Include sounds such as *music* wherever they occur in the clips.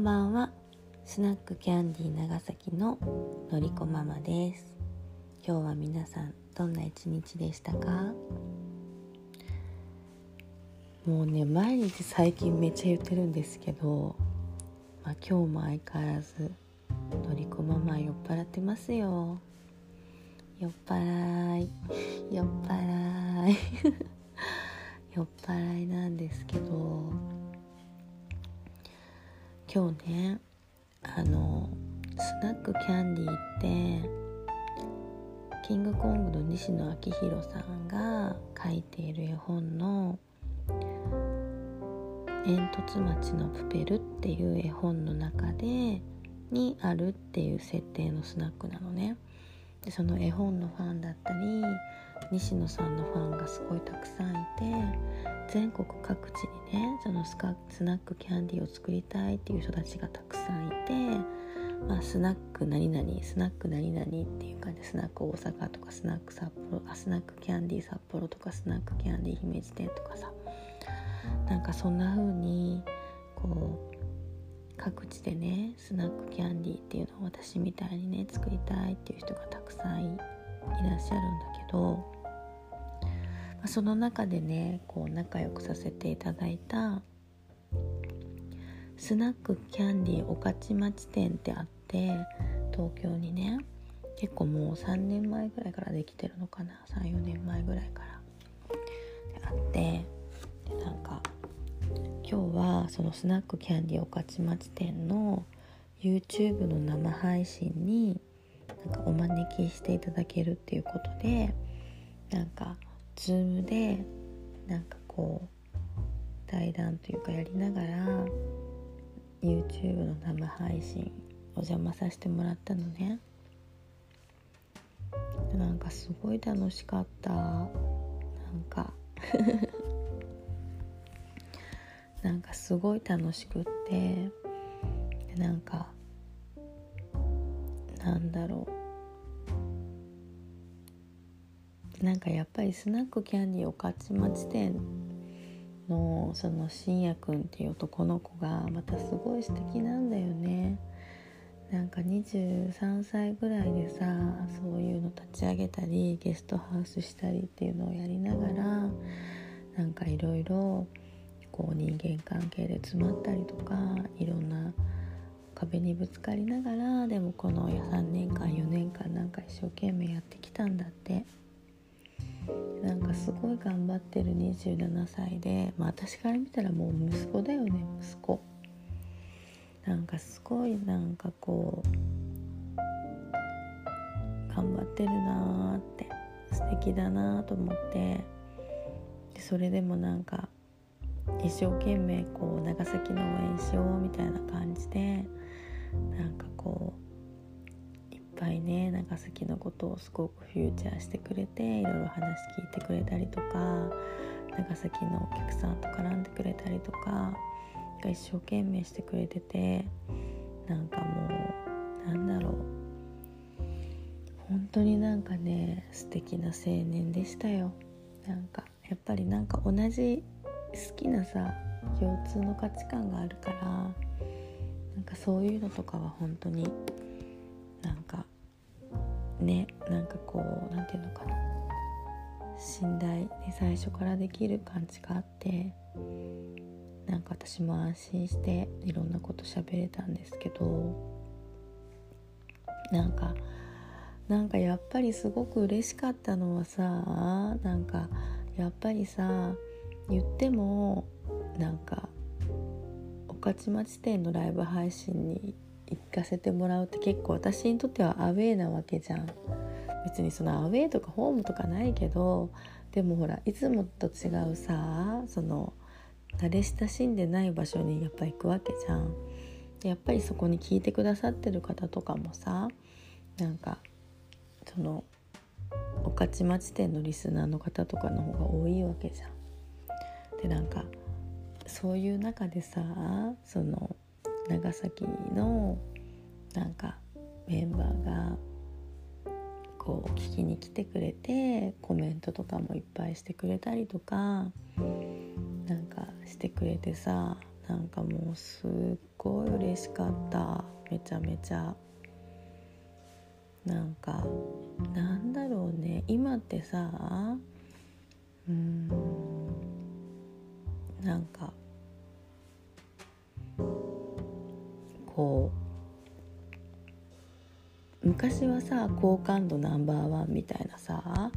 んばんは。スナックキャンディー長崎ののりこママです。今日は皆さんどんな一日でしたか？もうね毎日最近めっちゃ言ってるんですけど、まあ、今日も相変わらずのりこママ酔っ払ってますよ。酔っ払い。酔っ払い。*laughs* 酔っ払いなんですけど今日ねあのスナックキャンディーってキングコングの西野昭弘さんが書いている絵本の「煙突町のプペル」っていう絵本の中でにあるっていう設定のスナックなのね。でその絵本のファンだったり西野さんのファンがすごいたくさんいて全国各地にねそのスナックキャンディーを作りたいっていう人たちがたくさんいて、まあ、スナック何々スナック何々っていう感じでスナック大阪とかスナック札幌あスナックキャンディー札幌とかスナックキャンディー姫路店とかさなんかそんな風にこう各地でねスナックキャンディーっていうのを私みたいにね作りたいっていう人がたくさんいらっしゃるんだけどあ、その中でねこう仲良くさせていただいたスナックキャンディー御徒町店ってあって東京にね結構もう3年前ぐらいからできてるのかな34年前ぐらいから。あってでなんか今日はそのスナックキャンディー御徒町店の YouTube の生配信になんかお招きしていただけるっていうことでなんか Zoom でなんかこう対談というかやりながら YouTube の生配信お邪魔させてもらったのね。なんかすごい楽しかった。なんか *laughs* なんかすごい楽しくって。なんかなんだろう。なんかやっぱりスナックキャンディー御徒町店のその信也くんっていう男の子がまたすごい素敵なんだよねなんか23歳ぐらいでさそういうの立ち上げたりゲストハウスしたりっていうのをやりながらなんかいろいろこう人間関係で詰まったりとかいろんな壁にぶつかりながらでもこの3年間4年間なんか一生懸命やってきたんだって。すごい頑張ってる27歳で、まあ、私から見たらもう息子だよね。息子。なんかすごいなんかこう頑張ってるなーって素敵だなと思って。でそれでもなんか一生懸命こう長崎の応援しようみたいな感じでなんかこうぱいね長崎のことをすごくフューチャーしてくれていろいろ話聞いてくれたりとか長崎のお客さんと絡んでくれたりとか一生懸命してくれててなんかもうなんだろう。本当になんかね素敵な青年でしたよ。なんかやっぱりなんか同じ好きなさ共通の価値観があるからなんかそういうのとかは本当になんかねなんかこう何て言うのかな。信頼、ね、最初からできる感じがあってなんか私も安心していろんなこと喋れたんですけどなんかなんかやっぱりすごく嬉しかったのはさなんかやっぱりさ言ってもなんか御徒町店のライブ配信に行かせてもらうって結構私にとってはアウェーなわけじゃん別にそのアウェーとかホームとかないけどでもほらいつもと違うさその慣れ親しんでない場所にやっぱ行くわけじゃんやっぱりそこに聞いてくださってる方とかもさなんかその御徒町店のリスナーの方とかの方が多いわけじゃん。でなんかそういう中でさその長崎のなんかメンバーがこう聞きに来てくれてコメントとかもいっぱいしてくれたりとかなんかしてくれてさなんかもうすっごい嬉しかった。めちゃめちゃ。なんかなんだろうね。今ってさうんなんかこう昔はさ好感度ナンバーワンみたいなさ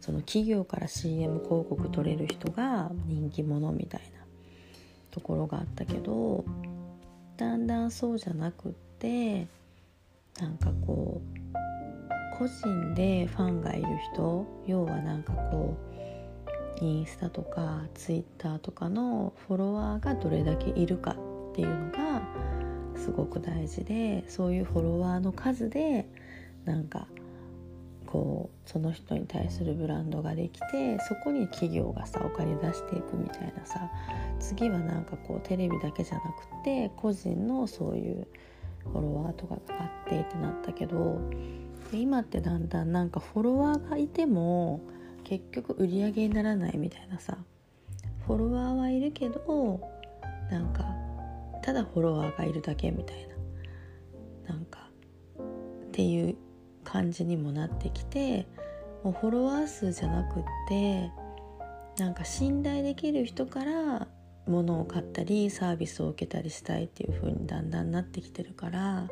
その企業から CM 広告取れる人が人気者みたいなところがあったけどだんだんそうじゃなくってなんかこう個人でファンがいる人要はなんかこうインスタとかツイッターとかのフォロワーがどれだけいるかっていうのがすごく大事でそういうフォロワーの数でなんかこうその人に対するブランドができてそこに企業がさお金出していくみたいなさ次はなんかこうテレビだけじゃなくて個人のそういうフォロワーとかがあってってなったけど今ってだんだんなんかフォロワーがいても結局売り上げにならないみたいなさフォロワーはいるけどなんかただフォロワーがいるだけみたいな。なんかっていう感じにもなってきてもうフォロワー数じゃなくってなんか信頼できる人から物を買ったりサービスを受けたりしたいっていう風にだんだんなってきてるから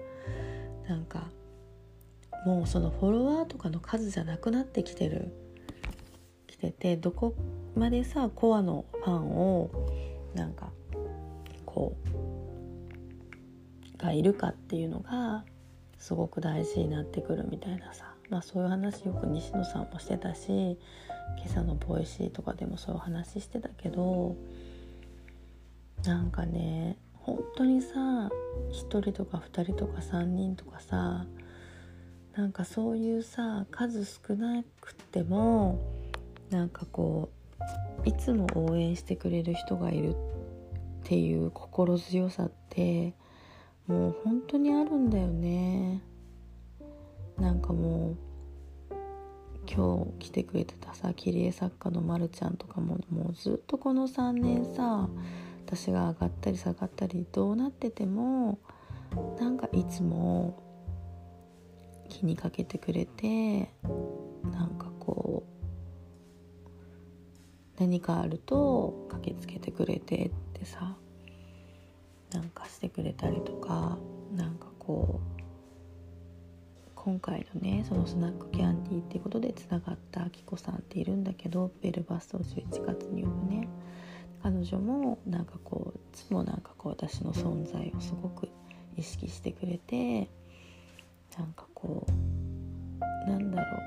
なんかもうそのフォロワーとかの数じゃなくなってきてるきててどこまでさコアのファンをなんかこうがいるかっていうのがすごく大事になってくるみたいなさ、まあ、そういう話よく西野さんもしてたし今朝の Voicy とかでもそういう話してたけどなんかね本当にさ1人とか2人とか3人とかさなんかそういうさ数少なくてもなんかこういつも応援してくれる人がいるっていう心強さってもう本当にあるんだよね。なんかもう今日来てくれてたさ切り絵作家のまるちゃんとかももうずっとこの3年さ私が上がったり下がったりどうなっててもなんかいつも気にかけてくれてなんかこう何かあると駆けつけてくれてってさなんかしてくれたりとかなんかこう今回のねそのスナックキャンディーっていうことでつながったあきこさんっているんだけどベルバストを11月に呼ぶね彼女もなんかこういつもなんかこう私の存在をすごく意識してくれてなんかこうなんだろ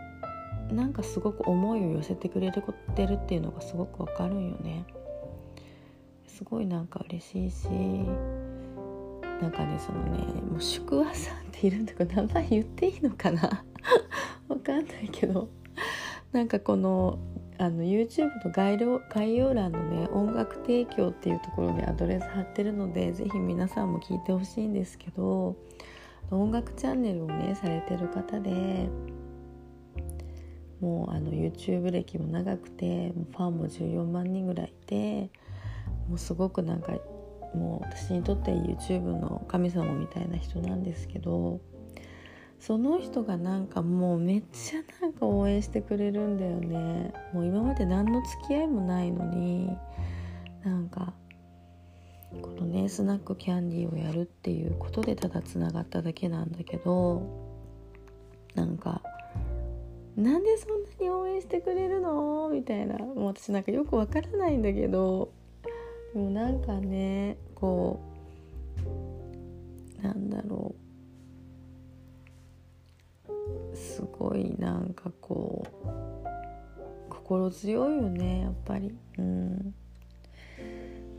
うなんかすごく思いを寄せてくれてるっていうのがすごくわかるんよね。すごいなんか嬉しいしなんかねそのねもう宿話さんっているんだけど名前言っていいのかな？*laughs* わかんないけどなんかこのあの YouTube の概要概要欄のね音楽提供っていうところにアドレス貼ってるので是非皆さんも聞いてほしいんですけど音楽チャンネルをねされてる方でもうあの YouTube 歴も長くてファンも14万人ぐらいいてもうすごくなんかもう私にとって YouTube の神様みたいな人なんですけどその人がなんかもうめっちゃなんか応援してくれるんだよね。もう今まで何の付き合いもないのになんかこのねスナックキャンディーをやるっていうことでただつながっただけなんだけどなんかなんでそんなに応援してくれるの？みたいな。もう私なんかよくわからないんだけどでもなんかねこうなんだろう。すごいなんかこう心強いよねやっぱり。うん。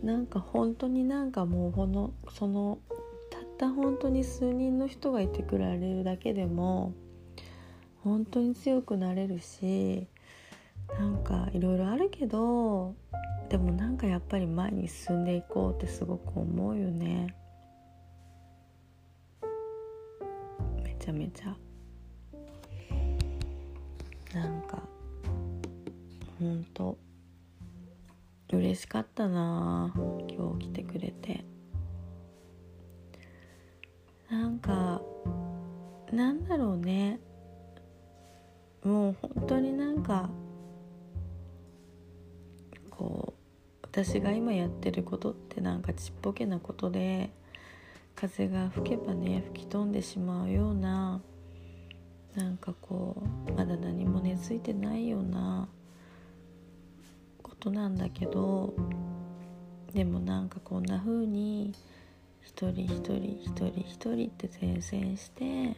なんか本当になんかもうこのそのたった本当に数人の人がいてくれるだけでも本当に強くなれるしなんかいろいろあるけどでもなんかやっぱり前に進んでいこうってすごく思うよね。めちゃめちゃ。なんかほんと。嬉しかったな今日来てくれて。なんかなんだろうね。もう本当になんかこう私が今やってることってなんかちっぽけなことで風が吹けばね吹き飛んでしまうようななんかこうまだ何も根付いてないようなことなんだけどでもなんかこんな風に一人一人一人一人って前線して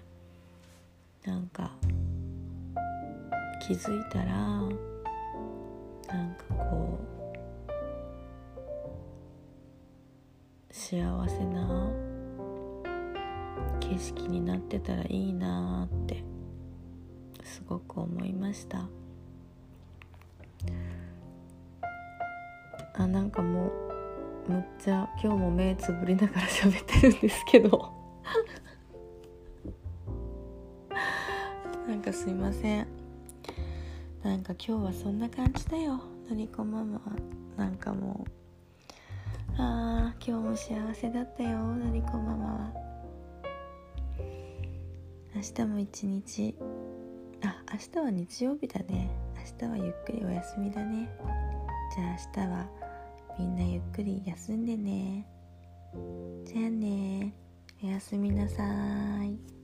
なんか気づいたらなんかこう幸せな景色になってたらいいなってすごく思いました。あなんかもうむっちゃ今日も目つぶりながら喋ってるんですけど。*laughs* なんかすいません。なんか今日はそんな感じだよ。のりこママなんかもう。あー今日も幸せだったよ。のりこママは。明日も一日。あ明日は日曜日だね。明日はゆっくりお休みだね。じゃあ明日はみんなゆっくり休んでね。じゃあねおやすみなさい。